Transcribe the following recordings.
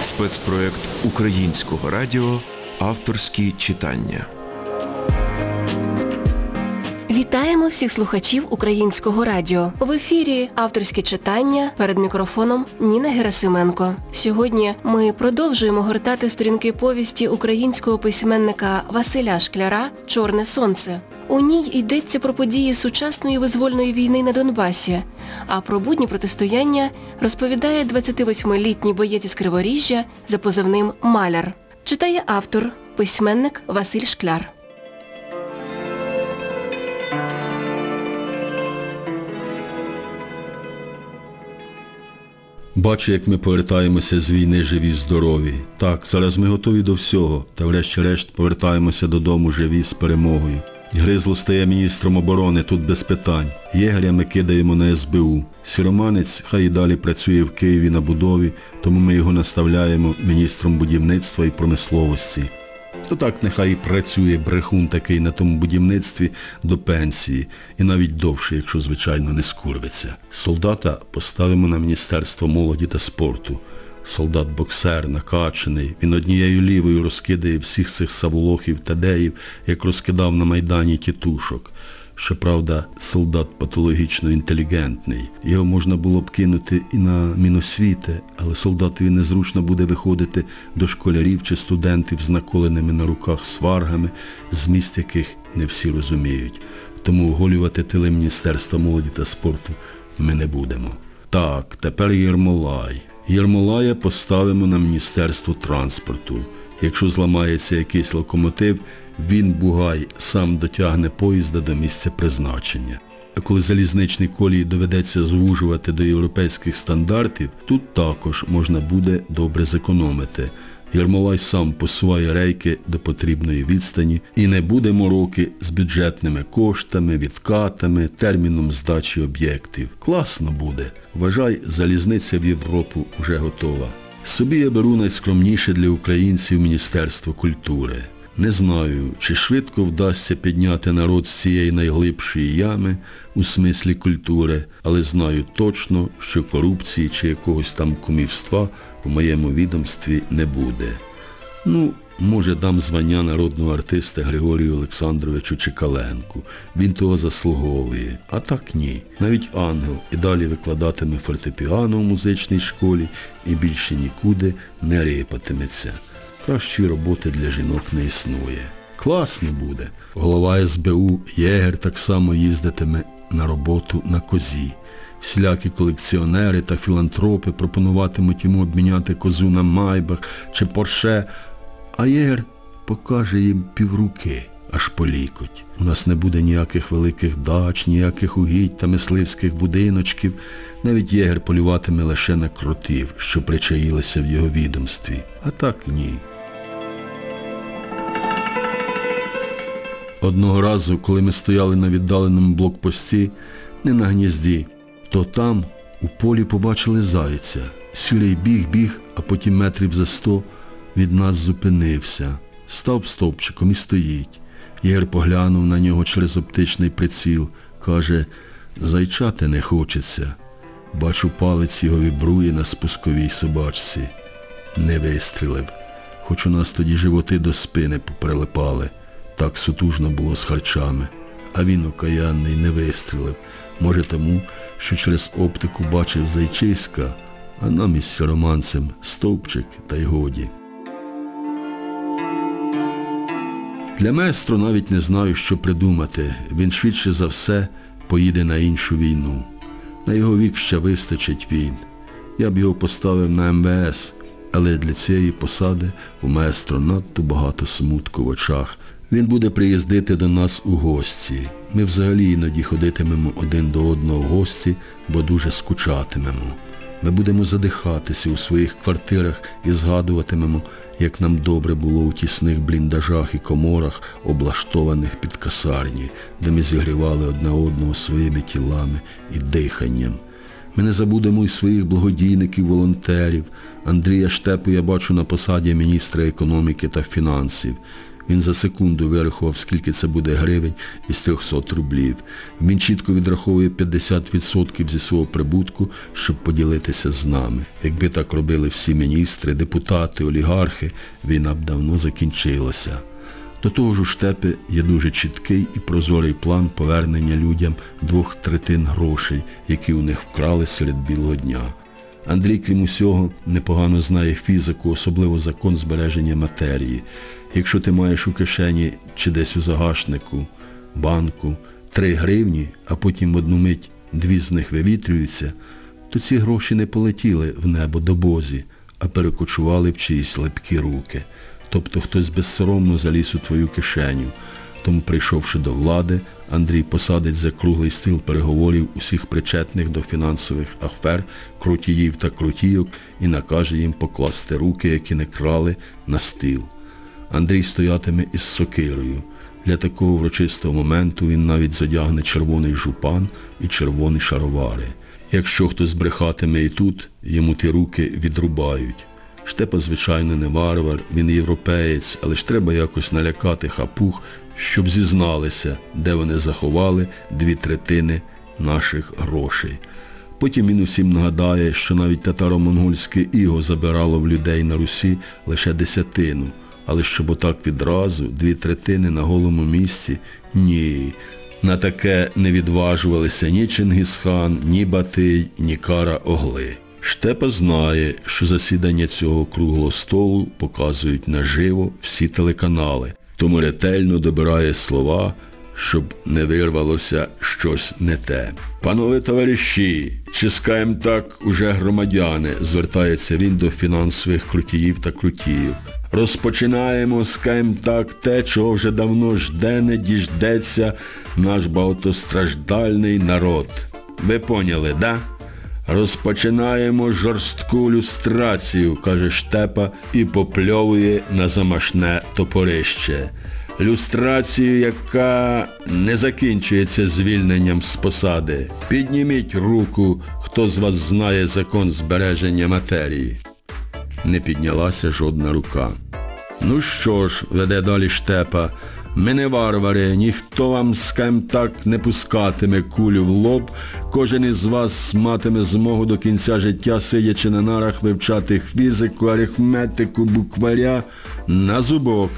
Спецпроект українського радіо Авторські читання. Вітаємо всіх слухачів українського радіо. В ефірі авторське читання перед мікрофоном Ніна Герасименко. Сьогодні ми продовжуємо гортати сторінки повісті українського письменника Василя Шкляра Чорне сонце. У ній йдеться про події сучасної визвольної війни на Донбасі, а про будні протистояння розповідає 28-літній боєць із Криворіжжя за позивним Маляр. Читає автор, письменник Василь Шкляр. Бачу, як ми повертаємося з війни живі, здорові. Так, зараз ми готові до всього, та врешті-решт повертаємося додому живі з перемогою. Гризло стає міністром оборони, тут без питань. Єгеря ми кидаємо на СБУ. Сіроманець хай і далі працює в Києві на будові, тому ми його наставляємо міністром будівництва і промисловості. То так нехай і працює брехун такий на тому будівництві до пенсії, і навіть довше, якщо, звичайно, не скурвиться. Солдата поставимо на Міністерство молоді та спорту. Солдат-боксер, накачаний, він однією лівою розкидає всіх цих савлохів та деїв, як розкидав на Майдані тітушок. Щоправда, солдат патологічно інтелігентний. Його можна було б кинути і на міносвіти, але солдатові незручно буде виходити до школярів чи студентів з наколеними на руках сваргами, зміст яких не всі розуміють. Тому оголювати тили Міністерства молоді та спорту ми не будемо. Так, тепер Єрмолай. Єрмолая поставимо на Міністерство транспорту. Якщо зламається якийсь локомотив, він, Бугай, сам дотягне поїзда до місця призначення. А коли залізничні колії доведеться звужувати до європейських стандартів, тут також можна буде добре зекономити. Єрмолай сам посуває рейки до потрібної відстані і не буде мороки з бюджетними коштами, відкатами, терміном здачі об'єктів. Класно буде. Вважай, залізниця в Європу вже готова. Собі я беру найскромніше для українців Міністерство культури. Не знаю, чи швидко вдасться підняти народ з цієї найглибшої ями у смислі культури, але знаю точно, що корупції чи якогось там кумівства в моєму відомстві не буде. Ну, може, дам звання народного артиста Григорію Олександровичу Чекаленку. Він того заслуговує. А так ні. Навіть ангел і далі викладатиме фортепіано в музичній школі і більше нікуди не рипатиметься. Кращої роботи для жінок не існує. Класно буде. Голова СБУ Єгер так само їздитиме на роботу на козі. Всілякі колекціонери та філантропи пропонуватимуть йому обміняти козу на майбах чи порше, а Єгер покаже їм півруки, аж по лікоть. У нас не буде ніяких великих дач, ніяких угідь та мисливських будиночків. Навіть Єгер полюватиме лише на кротів, що причаїлися в його відомстві. А так ні. Одного разу, коли ми стояли на віддаленому блокпості, не на гнізді, то там у полі побачили зайця. Сірий біг-біг, а потім метрів за сто від нас зупинився. Став стовпчиком і стоїть. Єгер поглянув на нього через оптичний приціл. Каже, зайчати не хочеться. Бачу, палець його вібрує на спусковій собачці. Не вистрілив. Хоч у нас тоді животи до спини поприлипали. Так сутужно було з харчами. А він окаянний не вистрілив. Може тому, що через оптику бачив зайчиська, а нам із сіроманцем стовпчик та й годі. Для Местро навіть не знаю, що придумати. Він швидше за все поїде на іншу війну. На його вік ще вистачить він. Я б його поставив на МВС, але для цієї посади у Местро надто багато смутку в очах. Він буде приїздити до нас у гості. Ми взагалі іноді ходитимемо один до одного в гості, бо дуже скучатимемо. Ми будемо задихатися у своїх квартирах і згадуватимемо, як нам добре було у тісних бліндажах і коморах, облаштованих під касарні, де ми зігрівали одне одного своїми тілами і диханням. Ми не забудемо і своїх благодійників, волонтерів. Андрія Штепу я бачу на посаді міністра економіки та фінансів. Він за секунду вирахував, скільки це буде гривень із 300 рублів. Він чітко відраховує 50% зі свого прибутку, щоб поділитися з нами. Якби так робили всі міністри, депутати, олігархи, війна б давно закінчилася. До того ж у штепі є дуже чіткий і прозорий план повернення людям двох третин грошей, які у них вкрали серед білого дня. Андрій, крім усього, непогано знає фізику, особливо закон збереження матерії. Якщо ти маєш у кишені чи десь у загашнику, банку, три гривні, а потім в одну мить дві з них вивітрюються, то ці гроші не полетіли в небо до бозі, а перекочували в чиїсь липкі руки. Тобто хтось безсоромно заліз у твою кишеню. Тому, прийшовши до влади, Андрій посадить за круглий стіл переговорів усіх причетних до фінансових афер, крутіїв та крутійок і накаже їм покласти руки, які не крали, на стіл. Андрій стоятиме із сокирою. Для такого врочистого моменту він навіть задягне червоний жупан і червоні шаровари. Якщо хтось брехатиме і тут, йому ті руки відрубають. Штепа, звичайно, не варвар, він європеєць, але ж треба якось налякати хапух, щоб зізналися, де вони заховали дві третини наших грошей. Потім він усім нагадає, що навіть татаро-монгольське іго забирало в людей на Русі лише десятину, але щоб отак відразу дві третини на голому місці – ні. На таке не відважувалися ні Чингісхан, ні Батий, ні Кара Огли. Штепа знає, що засідання цього круглого столу показують наживо всі телеканали, тому ретельно добирає слова, щоб не вирвалося щось не те. Панове товариші, чи скаєм так уже громадяни, звертається він до фінансових крутіїв та крутіїв. Розпочинаємо, скаєм так, те, чого вже давно жде, не діждеться наш багатостраждальний народ. Ви поняли, да? Розпочинаємо жорстку люстрацію, каже Штепа і попльовує на замашне топорище. Люстрацію, яка не закінчується звільненням з посади. Підніміть руку, хто з вас знає закон збереження матерії. Не піднялася жодна рука. Ну що ж, веде далі Штепа, ми не варвари, ніхто вам, скажем так, не пускатиме кулю в лоб, кожен із вас матиме змогу до кінця життя, сидячи на нарах, вивчати фізику, арифметику, букваря на зубок.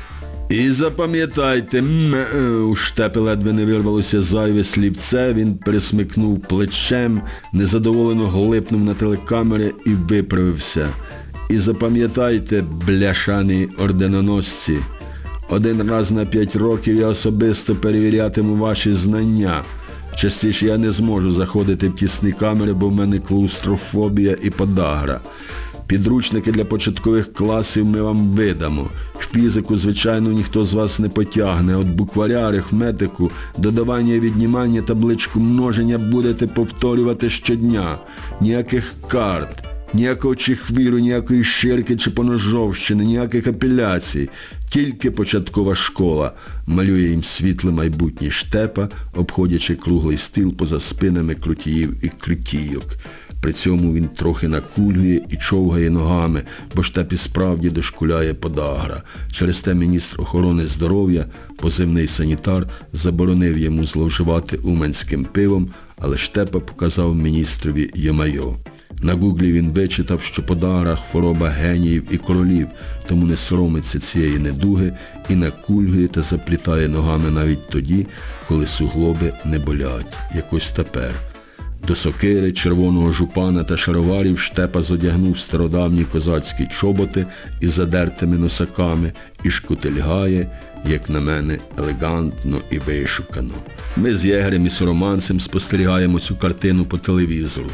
І запам'ятайте, е, у штепи ледве не вирвалося зайве слівце, він пересмикнув плечем, незадоволено глипнув на телекамери і виправився. І запам'ятайте, бляшані орденоносці, один раз на п'ять років я особисто перевірятиму ваші знання. Частіше я не зможу заходити в тісні камери, бо в мене клаустрофобія і подагра. Підручники для початкових класів ми вам видамо. Фізику, звичайно, ніхто з вас не потягне. От букваря, арифметику, додавання віднімання, табличку множення будете повторювати щодня. Ніяких карт. Ніякого чихвіру, ніякої ширки чи поножовщини, ніяких апеляцій. Тільки початкова школа малює їм світле майбутнє штепа, обходячи круглий стіл поза спинами крутіїв і крутійок. При цьому він трохи накульгує і човгає ногами, бо штепі справді дошкуляє подагра. Через те міністр охорони здоров'я, позивний санітар, заборонив йому зловживати уманським пивом, але штепа показав міністрові Йомайо. На гуглі він вичитав, що подагра хвороба геніїв і королів, тому не соромиться цієї недуги і накульгує та заплітає ногами навіть тоді, коли суглоби не болять, якось тепер. До сокири, червоного жупана та шароварів штепа зодягнув стародавні козацькі чоботи із задертими носаками і шкутильгає, як на мене, елегантно і вишукано. Ми з єгрем і сороманцем спостерігаємо цю картину по телевізору.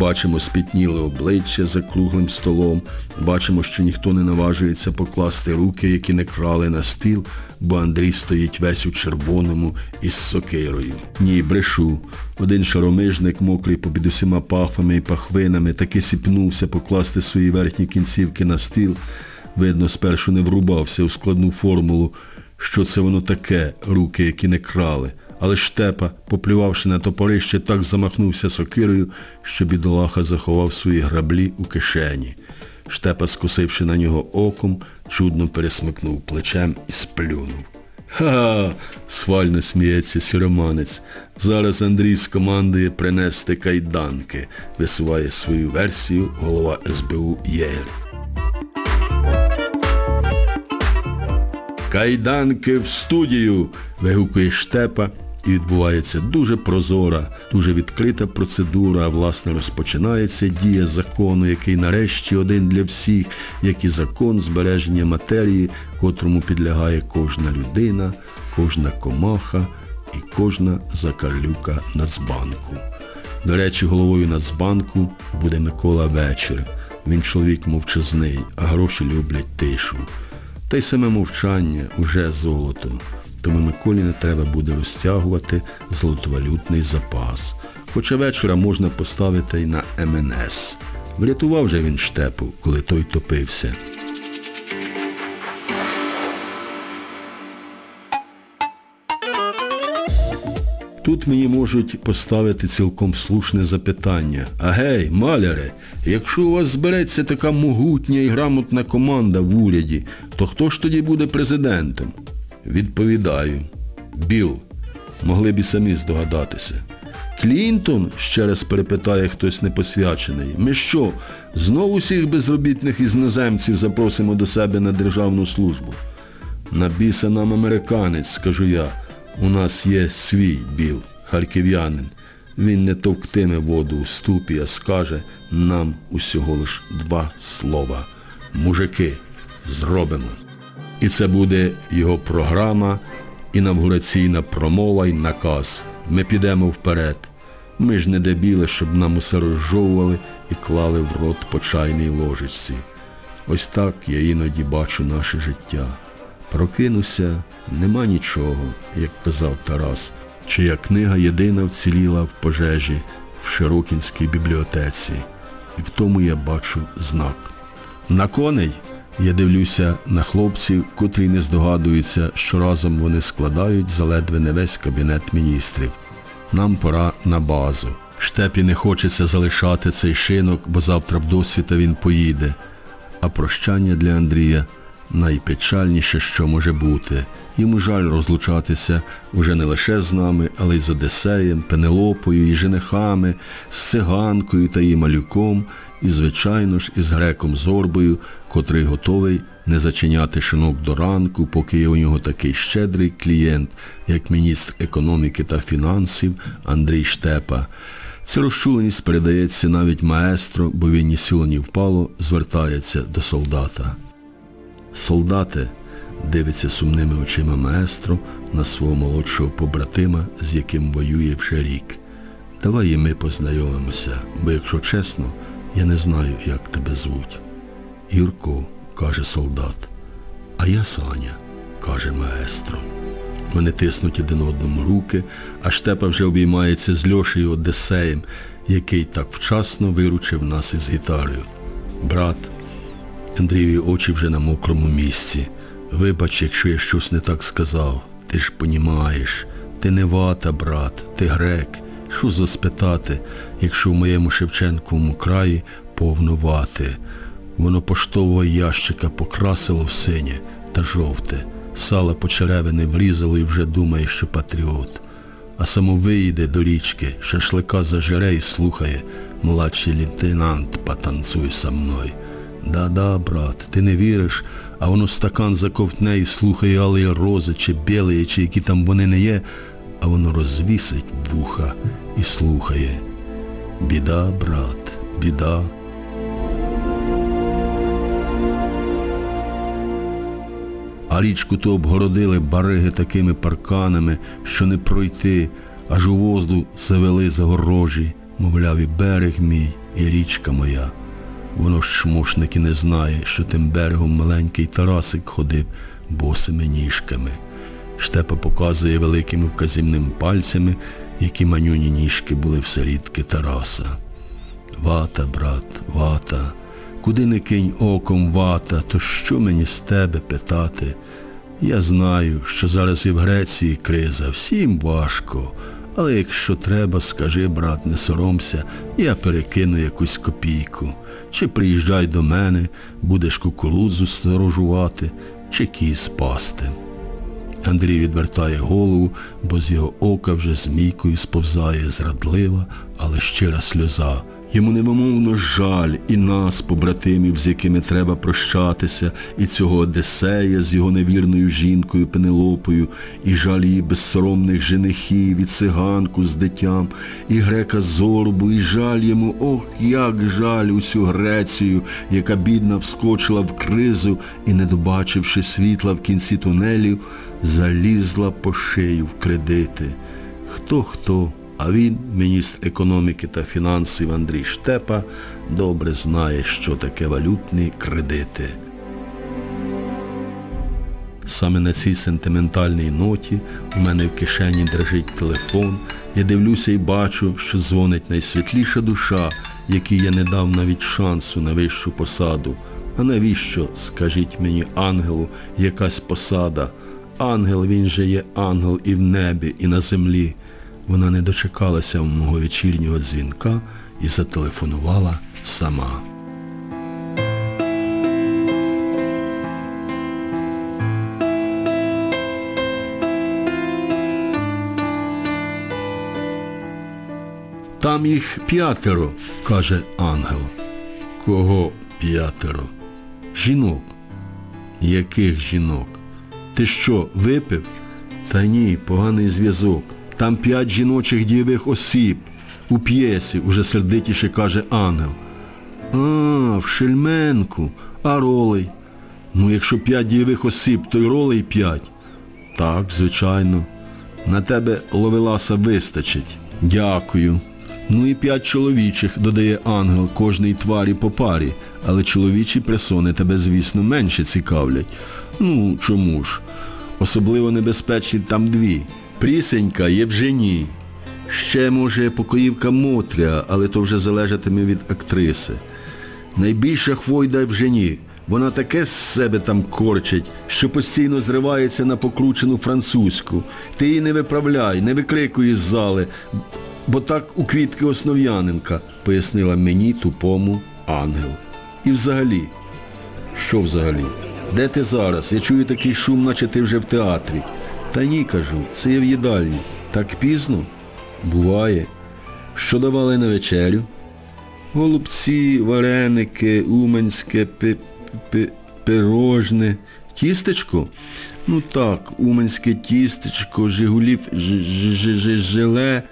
Бачимо спітніле обличчя за круглим столом, бачимо, що ніхто не наважується покласти руки, які не крали на стіл, бо Андрій стоїть весь у червоному із сокирою. Ні, брешу. Один шаромижник, мокрий попід усіма пахвами і пахвинами, таки сіпнувся покласти свої верхні кінцівки на стіл. Видно, спершу не врубався у складну формулу, що це воно таке, руки, які не крали. Але штепа, поплювавши на топорище, так замахнувся сокирою, що бідолаха заховав свої граблі у кишені. Штепа, скосивши на нього оком, чудно пересмикнув плечем і сплюнув. Ха, схвально сміється сіроманець. Зараз Андрій скомандує принести кайданки, висуває свою версію голова СБУ Єгер. Кайданки в студію. вигукує штепа, і відбувається дуже прозора, дуже відкрита процедура, власне розпочинається дія закону, який нарешті один для всіх, як і закон збереження матерії, котрому підлягає кожна людина, кожна комаха і кожна закарлюка Нацбанку. До речі, головою Нацбанку буде Микола Вечір. Він чоловік мовчазний, а гроші люблять тишу. Та й саме мовчання уже золото. Тому Миколі не треба буде розтягувати золотовалютний запас. Хоча вечора можна поставити й на МНС. Врятував же він штепу, коли той топився. Тут мені можуть поставити цілком слушне запитання. А гей, маляре, якщо у вас збереться така могутня і грамотна команда в уряді, то хто ж тоді буде президентом? Відповідаю. Біл. Могли б і самі здогадатися. Клінтон? ще раз перепитає хтось непосвячений. Ми що, знову всіх безробітних із іноземців запросимо до себе на державну службу? На біса нам американець, скажу я. У нас є свій біл, харків'янин. Він не товктиме воду у ступі, а скаже нам усього лиш два слова. Мужики, зробимо. І це буде його програма, інавгураційна промова і наказ. Ми підемо вперед. Ми ж не дебіли, щоб нам усе розжовували і клали в рот по чайній ложечці. Ось так я іноді бачу наше життя. Прокинуся, нема нічого, як казав Тарас, чия книга єдина вціліла в пожежі в Широкінській бібліотеці. І в тому я бачу знак. На коней я дивлюся на хлопців, котрі не здогадуються, що разом вони складають заледве не весь кабінет міністрів. Нам пора на базу. Штепі не хочеться залишати цей шинок, бо завтра в досвіта він поїде. А прощання для Андрія найпечальніше, що може бути. Йому жаль розлучатися уже не лише з нами, але й з Одесеєм, Пенелопою, і женихами, з циганкою та її малюком, і, звичайно ж, із греком Зорбою, котрий готовий не зачиняти шинок до ранку, поки є у нього такий щедрий клієнт, як міністр економіки та фінансів Андрій Штепа. Ця розчуленість передається навіть маестро, бо він ні сіло, ні впало, звертається до солдата. Солдати дивиться сумними очима маестро на свого молодшого побратима, з яким воює вже рік. Давай і ми познайомимося, бо, якщо чесно, я не знаю, як тебе звуть. Юрко, каже солдат. А я Саня, каже маестро. Вони тиснуть один одному руки, а штепа вже обіймається з Льошею Одесеєм, який так вчасно виручив нас із гітарою. Брат, Андрієві очі вже на мокрому місці. Вибач, якщо я щось не так сказав. Ти ж понімаєш. Ти не вата, брат, ти грек. Що за спитати, якщо в моєму Шевченковому краї повно вати. Воно поштового ящика покрасило в синє та жовте. Сала по черевини врізало і вже думає, що патріот. А само виїде до річки, шашлика зажере і слухає. Младший лейтенант, потанцуй со мною. Да-да, брат, ти не віриш, а воно стакан заковтне і слухає алої рози, чи білої, чи які там вони не є, а воно розвісить вуха і слухає. Біда, брат, біда. А річку то обгородили бариги такими парканами, що не пройти, аж у воздух завели загорожі, мовляв, і берег мій, і річка моя. Воно ж чмошник і не знає, що тим берегом маленький Тарасик ходив босими ніжками. Штепа показує великими вказівними пальцями, які манюні ніжки були в серідки Тараса. Вата, брат, вата, куди не кинь оком вата, то що мені з тебе питати? Я знаю, що зараз і в Греції криза, всім важко, Але якщо треба, скажи, брат, не соромся, я перекину якусь копійку. Чи приїжджай до мене, будеш кукурудзу сторожувати, чи кіз пасти. Андрій відвертає голову, бо з його ока вже змійкою сповзає зрадлива, але щира сльоза. Йому невимовно жаль і нас, побратимів, з якими треба прощатися, і цього Одесея з його невірною жінкою Пенелопою, і жаль її безсоромних женихів, і циганку з дитям, і грека Зорбу, і жаль йому, ох, як жаль усю Грецію, яка бідна вскочила в кризу і, не добачивши світла в кінці тунелів, залізла по шию в кредити. Хто хто, а він, міністр економіки та фінансів Андрій Штепа, добре знає, що таке валютні кредити. Саме на цій сентиментальній ноті у мене в кишені дрожить телефон. Я дивлюся і бачу, що дзвонить найсвітліша душа, якій я не дав навіть шансу на вищу посаду. А навіщо, скажіть мені, ангелу, якась посада? Ангел, він же є ангел і в небі, і на землі. Вона не дочекалася мого вечірнього дзвінка і зателефонувала сама. Там їх п'ятеро, каже ангел. Кого п'ятеро? Жінок. Яких жінок? Ти що, випив? Та ні, поганий зв'язок. Там п'ять жіночих дієвих осіб. У п'єсі, уже сердитіше каже ангел. А, в Шельменку, а ролей. Ну, якщо п'ять дієвих осіб, то й ролей п'ять. Так, звичайно. На тебе ловеласа вистачить. Дякую. Ну і п'ять чоловічих, додає ангел, кожній тварі по парі, але чоловічі персони тебе, звісно, менше цікавлять. Ну, чому ж? Особливо небезпечні там дві. Прісенька Євжені. Ще, може, покоївка Мотря, але то вже залежатиме від актриси. Найбільша хвойда в жені. Вона таке з себе там корчить, що постійно зривається на покручену французьку. Ти її не виправляй, не викрикуй із зали, бо так у квітки Основ'яненка, пояснила мені тупому ангел. І взагалі, що взагалі? Де ти зараз? Я чую такий шум, наче ти вже в театрі. Та ні, кажу, це я в їдальні. Так пізно? Буває. Що давали на вечерю? Голубці, вареники, уменське, пи, пи, пирожне. Тістечко? Ну так, уменське тістечко, жигулів, ж, ж, ж, ж, желе.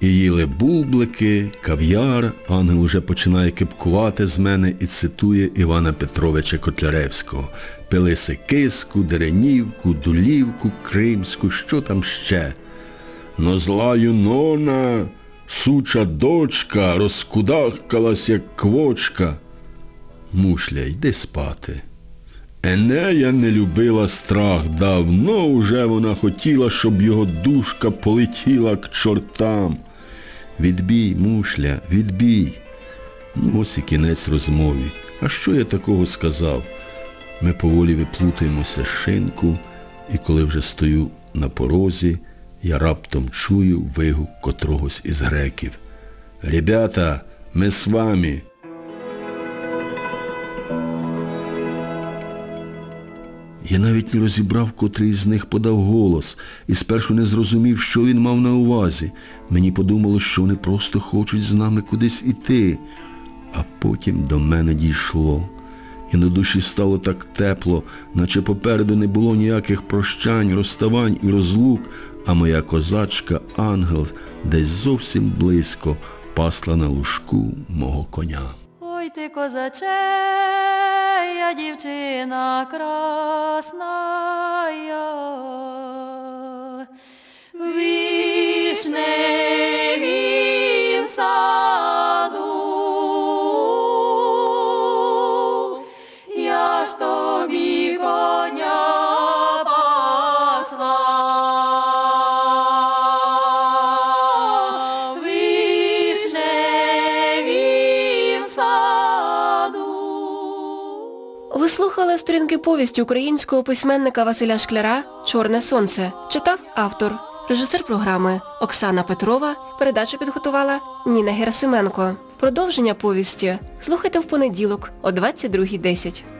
І їли бублики, кав'яр. Ангел уже починає кипкувати з мене і цитує Івана Петровича Котляревського. Пили секиску, деренівку, дулівку, кримську, що там ще. Но зла юнона, суча дочка, розкудахкалась, як квочка. Мушля, йди спати. Енея не любила страх, давно уже вона хотіла, щоб його душка полетіла к чортам. Відбій, мушля, відбій. Ну, ось і кінець розмови. А що я такого сказав? Ми поволі виплутаємося з шинку, і коли вже стою на порозі, я раптом чую вигук котрогось із греків. Ребята, ми з вами. Я навіть не розібрав, котрий з них подав голос, і спершу не зрозумів, що він мав на увазі. Мені подумалось, що вони просто хочуть з нами кудись іти. А потім до мене дійшло. І на душі стало так тепло, наче попереду не було ніяких прощань, розставань і розлук, а моя козачка, ангел, десь зовсім близько пасла на лужку мого коня. Ти козачея, дівчина красна. вишневім саду, Сторінки повісті українського письменника Василя Шкляра Чорне сонце. Читав автор. Режисер програми Оксана Петрова. Передачу підготувала Ніна Герасименко. Продовження повісті слухайте в понеділок о 22.10.